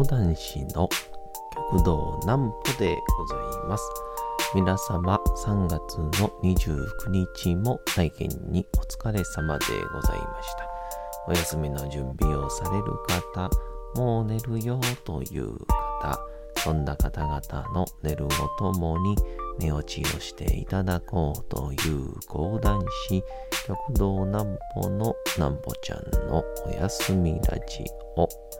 講談師の極道南歩でございます。皆様3月の29日も体験にお疲れ様でございました。お休みの準備をされる方、もう寝るよという方、そんな方々の寝るをともに寝落ちをしていただこうという講談師、極道南歩の南歩ちゃんのおやすみラジオ。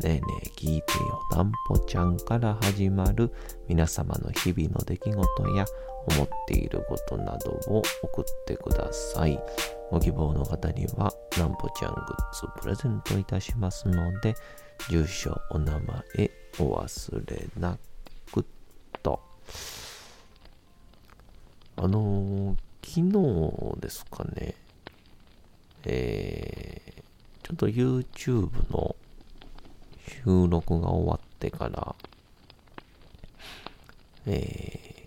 ねえねえ聞いてよなんぽちゃんから始まる皆様の日々の出来事や思っていることなどを送ってください。ご希望の方にはなんぽちゃんグッズプレゼントいたしますので、住所、お名前お忘れなくと。あのー、昨日ですかね、えー、ちょっと YouTube の収録が終わってから、え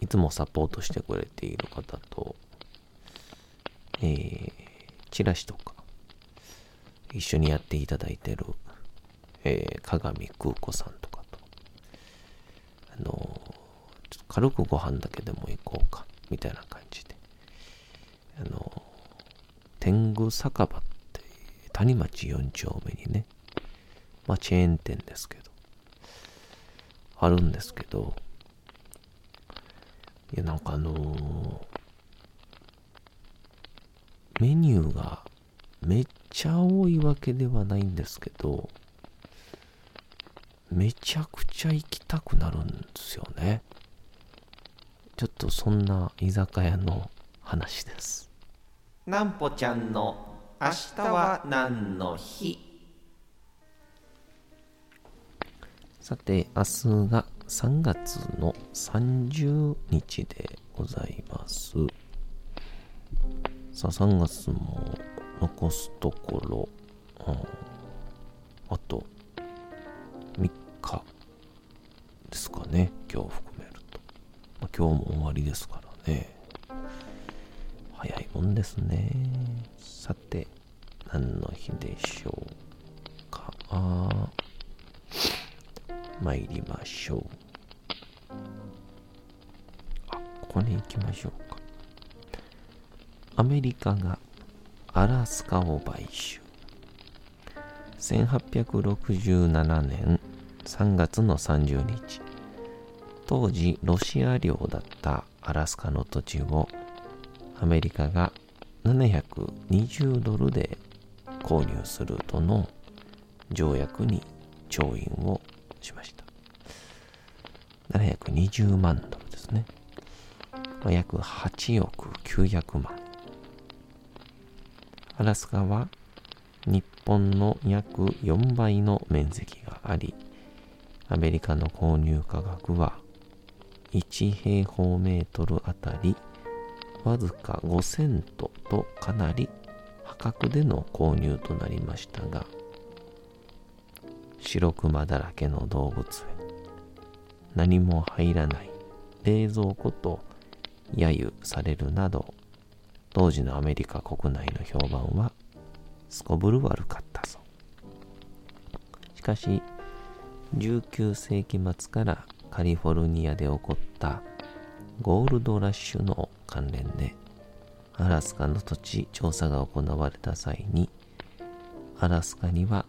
ー、いつもサポートしてくれている方と、えー、チラシとか、一緒にやっていただいてる、えー、鏡空子さんとかと、あの、ちょっと軽くご飯だけでも行こうか、みたいな感じで、あの、天狗酒場って、谷町4丁目にね、まあ、チェーン店ですけど、あるんですけど、いや、なんかあのー、メニューがめっちゃ多いわけではないんですけど、めちゃくちゃ行きたくなるんですよね。ちょっとそんな居酒屋の話です。なんぽちゃんの明日は何の日？さて、明日が3月の30日でございます。さあ、3月も残すところ、うん、あと3日ですかね、今日含めると。まあ、今日も終わりですからね。早いもんですね。さて、何の日でしょうか。参りましょう。あ、ここに行きましょうか。アメリカがアラスカを買収。1867年3月の30日。当時ロシア領だったアラスカの土地をアメリカが720ドルで購入するとの条約に調印をしました。720万ドルですね。まあ、約8億900万。アラスカは日本の約4倍の面積があり、アメリカの購入価格は1平方メートルあたりわずか5セントとかなり破格での購入となりましたが、白熊だらけの動物園、何も入らない冷蔵庫と揶揄されるなど、当時のアメリカ国内の評判はすこぶる悪かったぞ。しかし、19世紀末からカリフォルニアで起こったゴールドラッシュの関連で、アラスカの土地調査が行われた際に、アラスカには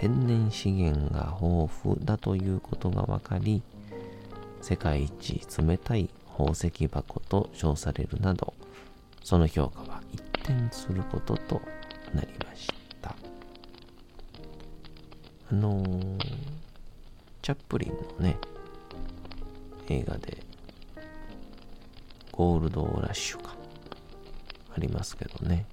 天然資源が豊富だということが分かり、世界一冷たい宝石箱と称されるなど、その評価は一転することとなりました。あのー、チャップリンのね、映画で、ゴールドラッシュがありますけどね。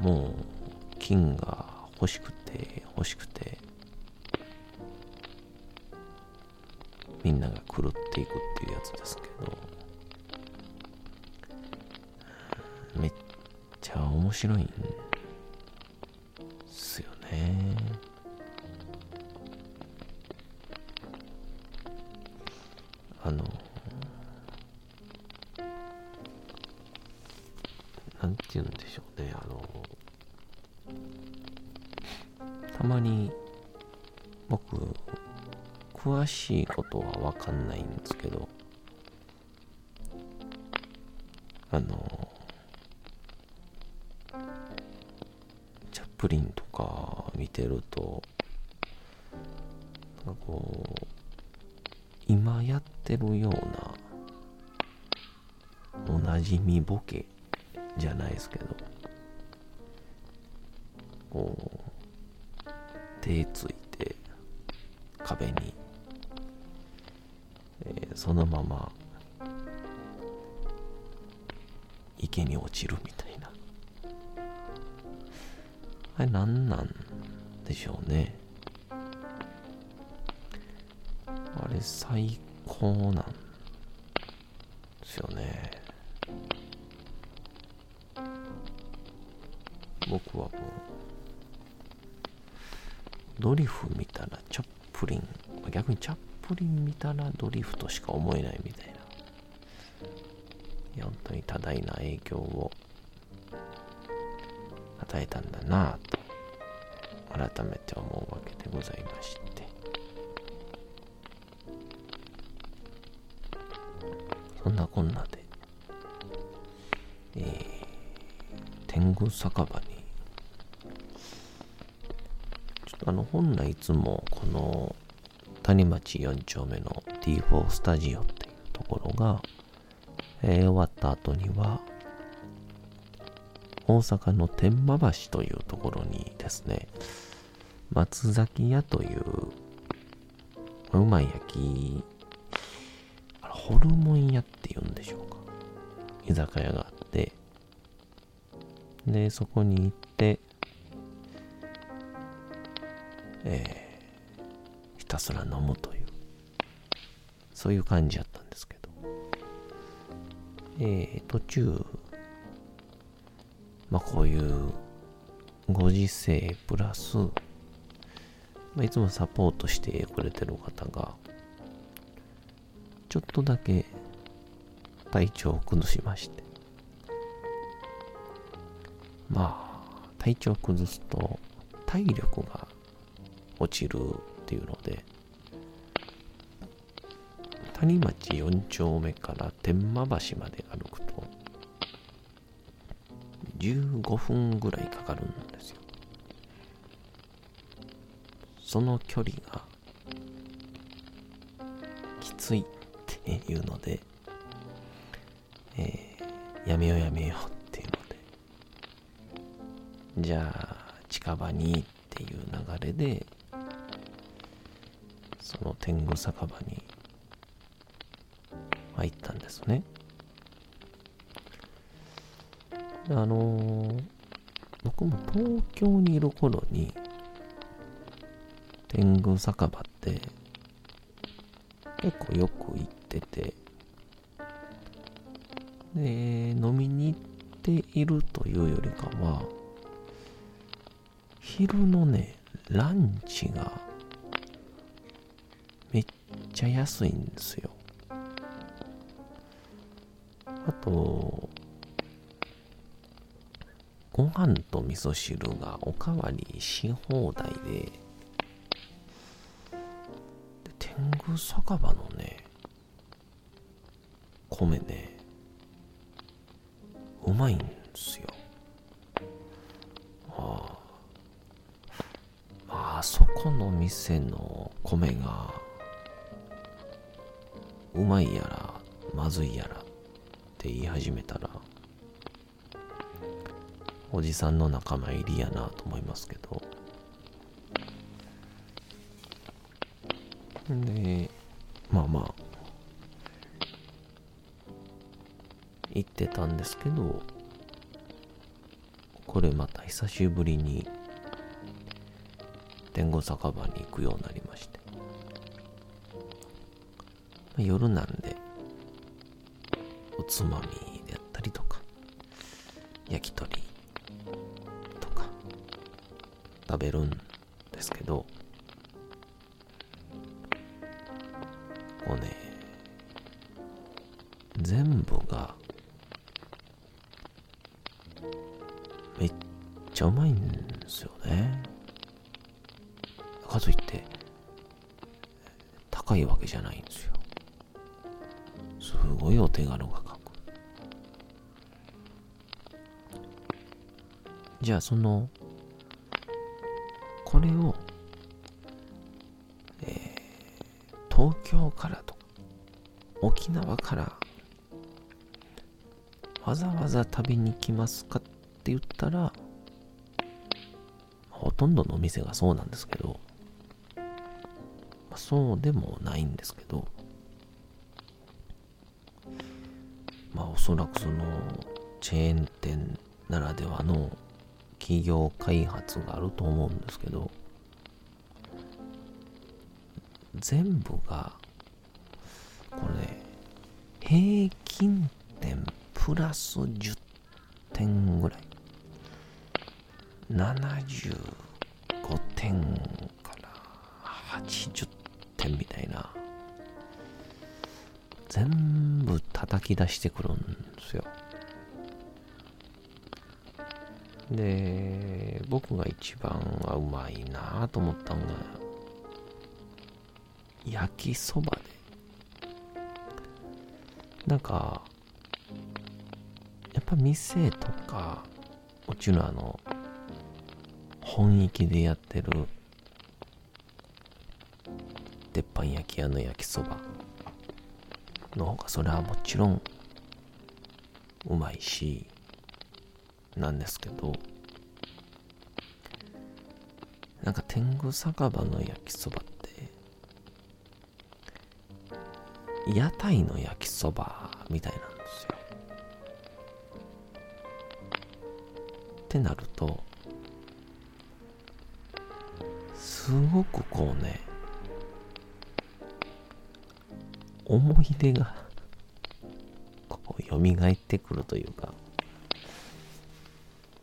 もう、金が欲しくて欲しくてみんなが狂っていくっていうやつですけどめっちゃ面白いん僕詳しいことはわかんないんですけどあのチャップリンとか見てるとなんかこう今やってるようなおなじみボケじゃないですけどこう手つい壁に。えー、そのまま。池に落ちるみたいな。あれ何なんでしょうね。あれ最高なんですよね。僕はもうドリフ見たらチャップリン。逆にチャップリン見たらドリフとしか思えないみたいな。本当に多大な影響を与えたんだなぁと改めて思うわけでございまして。そんなこんなでえー、天狗酒場にあの本来いつもこの谷町4丁目の T4 スタジオっていうところが、えー、終わった後には、大阪の天満橋というところにですね、松崎屋という、うまい焼き、ホルモン屋って言うんでしょうか。居酒屋があって、で、そこに行って、えーたすら飲むというそういう感じやったんですけど。えー、途中まあこういうご時世プラス、まあ、いつもサポートしてくれてる方がちょっとだけ体調を崩しまして。まあ体調を崩すと体力が落ちるっていうので谷町4丁目から天満橋まで歩くと15分ぐらいかかるんですよ。その距離がきついっていうので、えー、やめようやめようっていうのでじゃあ近場にっていう流れでその天狗酒場に入ったんですね。あのー、僕も東京にいる頃に天狗酒場って結構よく行っててで飲みに行っているというよりかは昼のねランチがちゃ安いんですよ。あと、ご飯と味噌汁がおかわりし放題で、で天狗酒場のね、米ね、うまいんですよ。ああ。まあ、あそこの店の米が、うまいやらまずいやらって言い始めたらおじさんの仲間入りやなと思いますけど。でまあまあ行ってたんですけどこれまた久しぶりに天狗酒場に行くようになりまして、夜なんでおつまみであったりとか焼き鳥とか食べるんですけどこうね全部がめっちゃうまいんですよね。かといって高いわけじゃないんですよ。すごいお手軽価格じゃあそのこれを、えー、東京からとか沖縄からわざわざ食べに来ますかって言ったらほとんどのお店がそうなんですけどそうでもないんですけど、そらくそのチェーン店ならではの企業開発があると思うんですけど、全部が、これ、平均点プラス10点ぐらい。75点から80点みたいな全部叩き出してくるんですよ。で僕が一番はうまいなと思ったのが焼きそばで。なんかやっぱ店とかもちろんあの本域でやってる鉄板焼き屋の焼きそば。の方がそれはもちろんうまいしなんですけどなんか天狗酒場の焼きそばって屋台の焼きそばみたいなんですよ。ってなるとすごくこうね思い出がこう蘇ってくるというか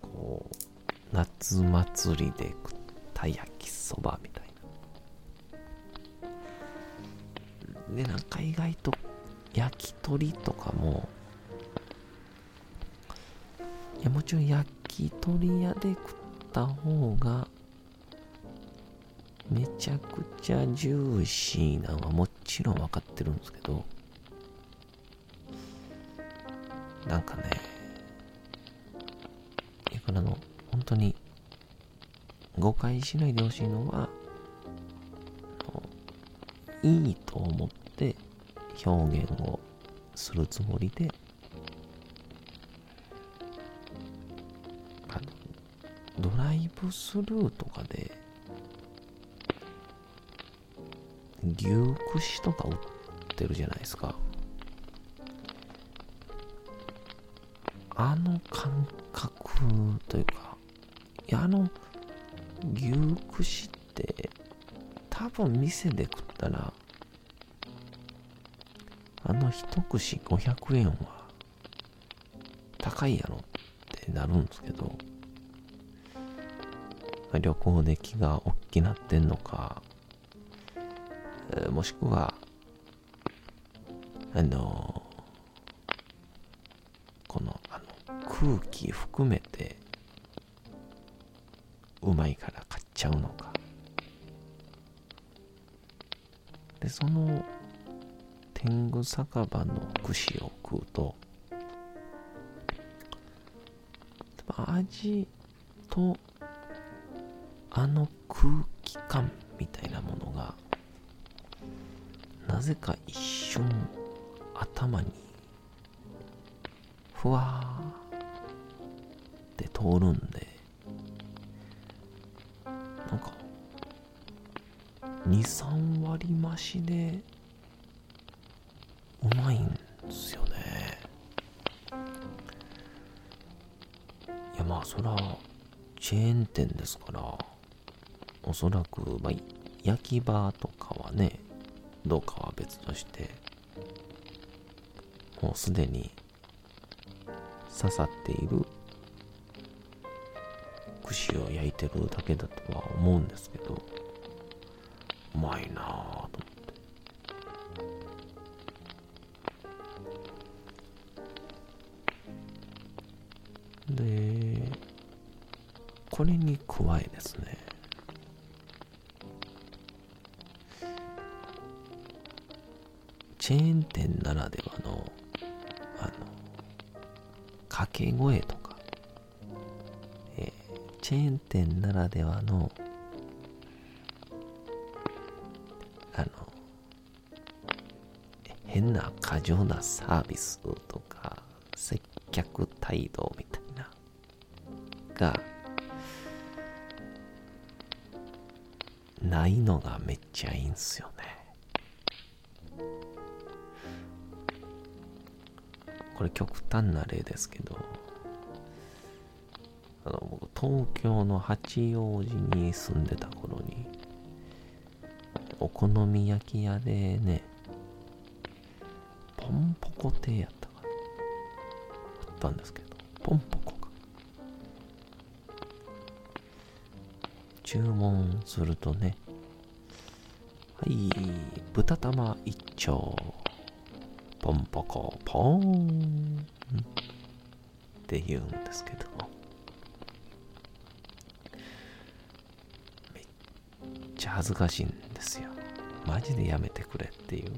こう夏祭りで食った焼きそばみたいな。でなんか意外と焼き鳥とかもいやもちろん焼き鳥屋で食った方がめちゃくちゃジューシーなのはもちろん分かってるんですけど、なんかね、いくらの、本当に誤解しないでほしいのは、いいと思って表現をするつもりで、ドライブスルーとかで牛串とか売ってるじゃないですか。あの感覚というか、いや、あの牛串って多分店で食ったら、あの一串500円は高いやろってなるんですけど、旅行で気が大きなってんのか、もしくは、あの、この、あの、空気含めて、うまいから買っちゃうのか。で、その、天狗酒場の串を食うと、味と、あの空気感みたいなものがなぜか一瞬頭にふわーって通るんでなんか23割増しでうまいんですよね。いやまあそらチェーン店ですからおそらく、まあ、焼き場とかはね、どうかは別として、もうすでに刺さっている串を焼いてるだけだとは思うんですけど、うまいなぁと思って。で、これに加えですね、チェーン店ならではの、あの、掛け声とか、えー、チェーン店ならではの、あの、変な過剰なサービスとか、接客態度みたいな、が、ないのがめっちゃいいんすよね。れ極端な例ですけど、あの僕東京の八王子に住んでた頃に、お好み焼き屋でね、ポンポコ亭やったかな。あったんですけど、ポンポコか。注文するとね、はい、豚玉一丁。ポンポコポーンって言うんですけど。めっちゃ恥ずかしいんですよ。マジでやめてくれっていう。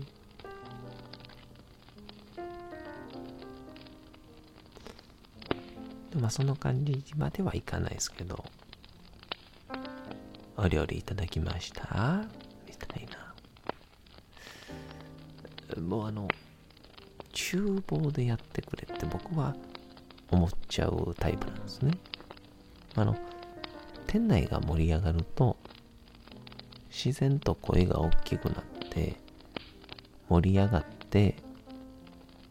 まあその感じまではいかないですけど。お料理いただきました。みたいな。もうあの厨房でやってくれって僕は思っちゃうタイプなんですね。あの、店内が盛り上がると、自然と声が大きくなって、盛り上がって、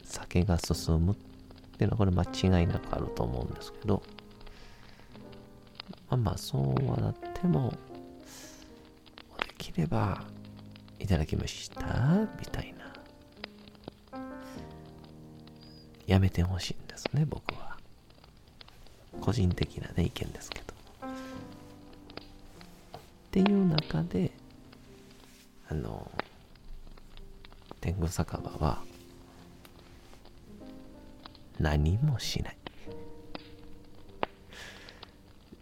酒が進むっていうのはこれ間違いなくあると思うんですけど、まあまあそうはなっても、できれば、いただきましたみたいやめてほしいんですね、僕は。個人的なね、意見ですけど。っていう中で、あの、天狗酒場は、何もしない。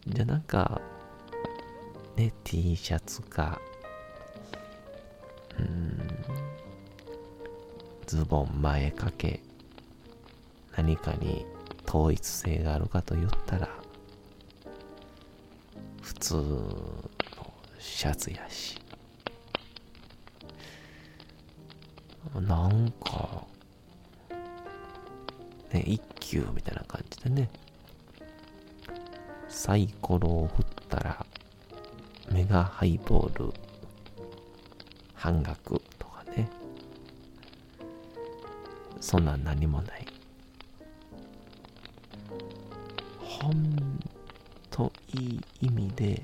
じゃなんか、ね、T シャツか、うん、ズボン前掛け何かに統一性があるかと言ったら普通のシャツやし。なんかね一休みたいな感じでね。サイコロを振ったらメガハイボール半額とかね。そんなん何もない。といい意味で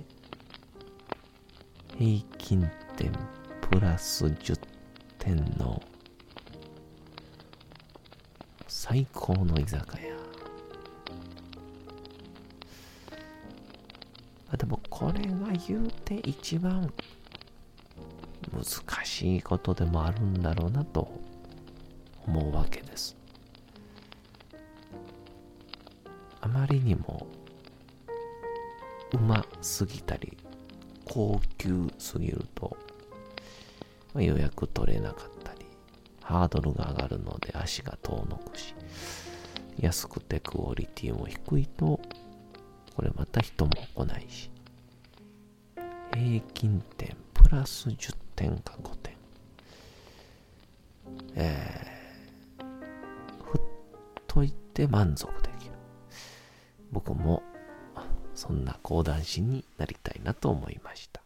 平均点プラス10点の最高の居酒屋。あでもこれが言うて一番難しいことでもあるんだろうなと思うわけです。あまりにもうますぎたり高級すぎると、まあ、予約取れなかったりハードルが上がるので足が遠のくし安くてクオリティも低いとこれまた人も来ないし平均点プラス10点か5点えー、ふっといて満足できる。僕もそんな講談師になりたいなと思いました。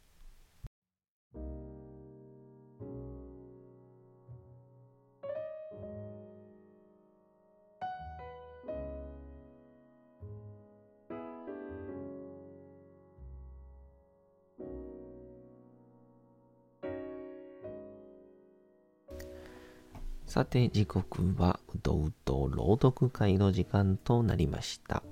さて時刻はうとうと朗読会の時間となりました。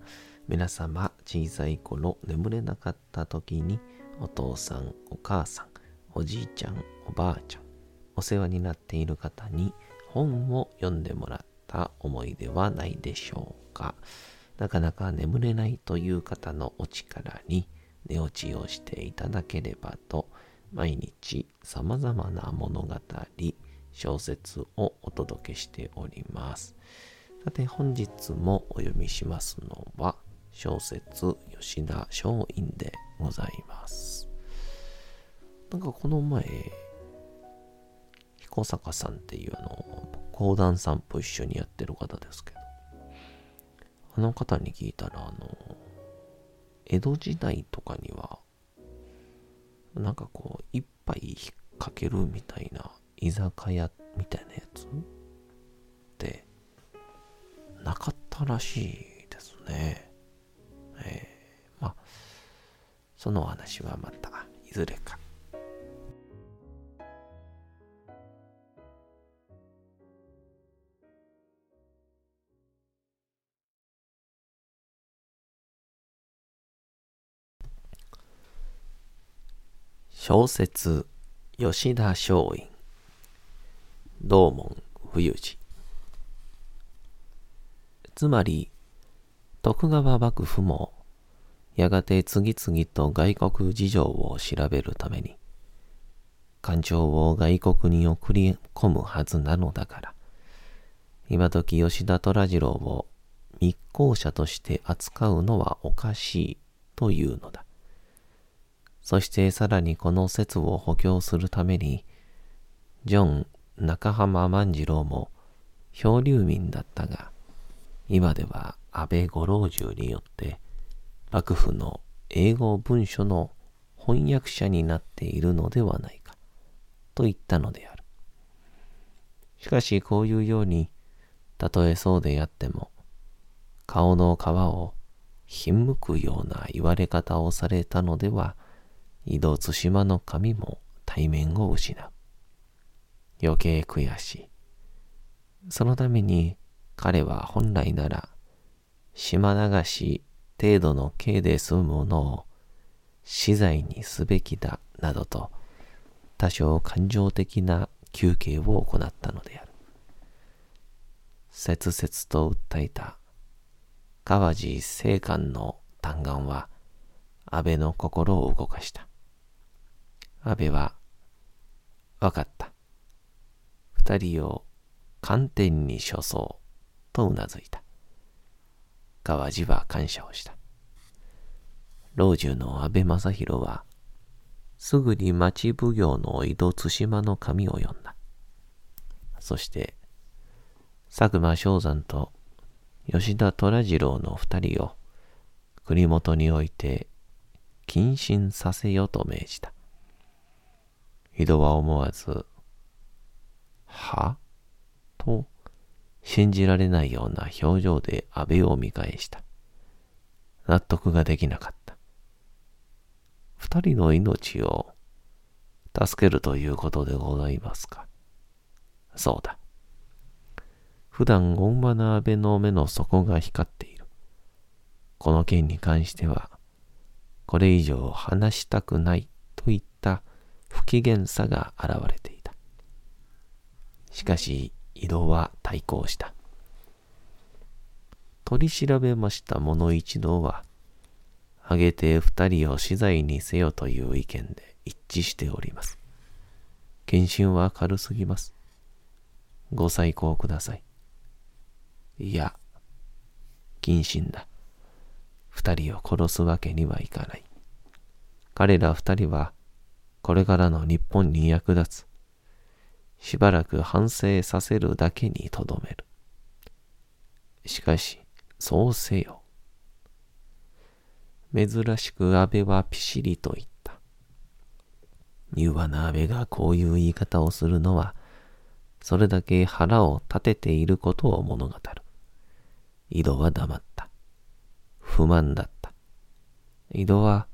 皆様小さい頃眠れなかった時に、お父さん、お母さん、おじいちゃん、おばあちゃん、お世話になっている方に本を読んでもらった思いではないでしょうか？なかなか眠れないという方のお力に寝落ちをしていただければと、毎日様々な物語、小説をお届けしております。さて本日もお読みしますのは小説吉田松陰でございます。なんかこの前、彦坂さんっていうあの、講談散歩一緒にやってる方ですけど、あの方に聞いたら、あの、江戸時代とかには、なんかこう、一杯引っ掛けるみたいな居酒屋みたいなやつってなかったらしいですね。その話はまたいずれか。小説吉田松陰道門冬治つまり徳川幕府もやがて次々と外国事情を調べるために官庁を外国に送り込むはずなのだから今時吉田虎次郎を密航者として扱うのはおかしいというのだ。そしてさらにこの説を補強するために、ジョン中浜万次郎も漂流民だったが、今では安倍五郎中によって幕府の英語文書の翻訳者になっているのではないか、と言ったのである。しかしこういうように、たとえそうであっても、顔の皮をひんむくような言われ方をされたのでは、井戸対馬の神も対面を失う。余計悔しい。そのために彼は本来なら島流し程度の刑で済むものを死罪にすべきだなどと多少感情的な休憩を行ったのである。切々と訴えた川地聖官の嘆願は安倍の心を動かした。安倍は、わかった。二人を官店に処そうとうなずいた。川路は感謝をした。老中の安倍正弘は、すぐに町奉行の井戸対馬の神を呼んだ。そして、佐久間昌山と吉田虎次郎の二人を国元において謹慎させよと命じた。井戸は思わず、は？と信じられないような表情で安倍を見返した。納得ができなかった。二人の命を助けるということでございますか。そうだ。普段大間な安倍の目の底が光っている。この件に関しては、これ以上話したくないと言った不機嫌さが現れていた。しかし、井戸は対抗した。取り調べました者一同は、あげて二人を死罪にせよという意見で一致しております。検診は軽すぎます。ご再考ください。いや、謹慎だ。二人を殺すわけにはいかない。彼ら二人はこれからの日本に役立つ。しばらく反省させるだけにとどめる。しかし、そうせよ。珍しく安倍はピシリと言った。柔和な安倍がこういう言い方をするのは、それだけ腹を立てていることを物語る。井戸は黙った。不満だった。井戸は、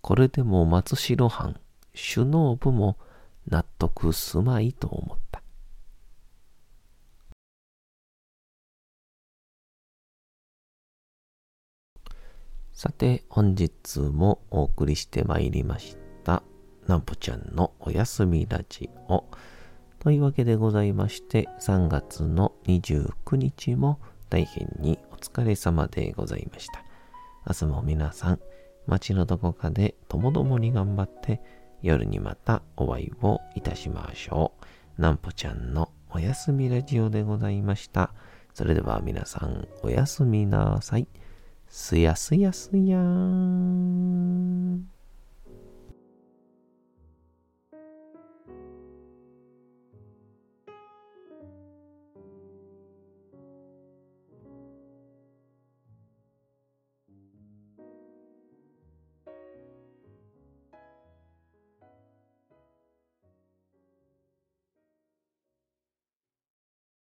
これでも松代藩、首脳部も納得すまいと思った。さて、本日もお送りしてまいりました。なんぽちゃんのおやすみラジオ。というわけでございまして、3月の29日も大変にお疲れ様でございました。明日も皆さん、街のどこかでともどもに頑張って、夜にまたお会いをいたしましょう。なんぽちゃんのおやすみラジオでございました。それでは皆さん、おやすみなさい。すやすやすやーん。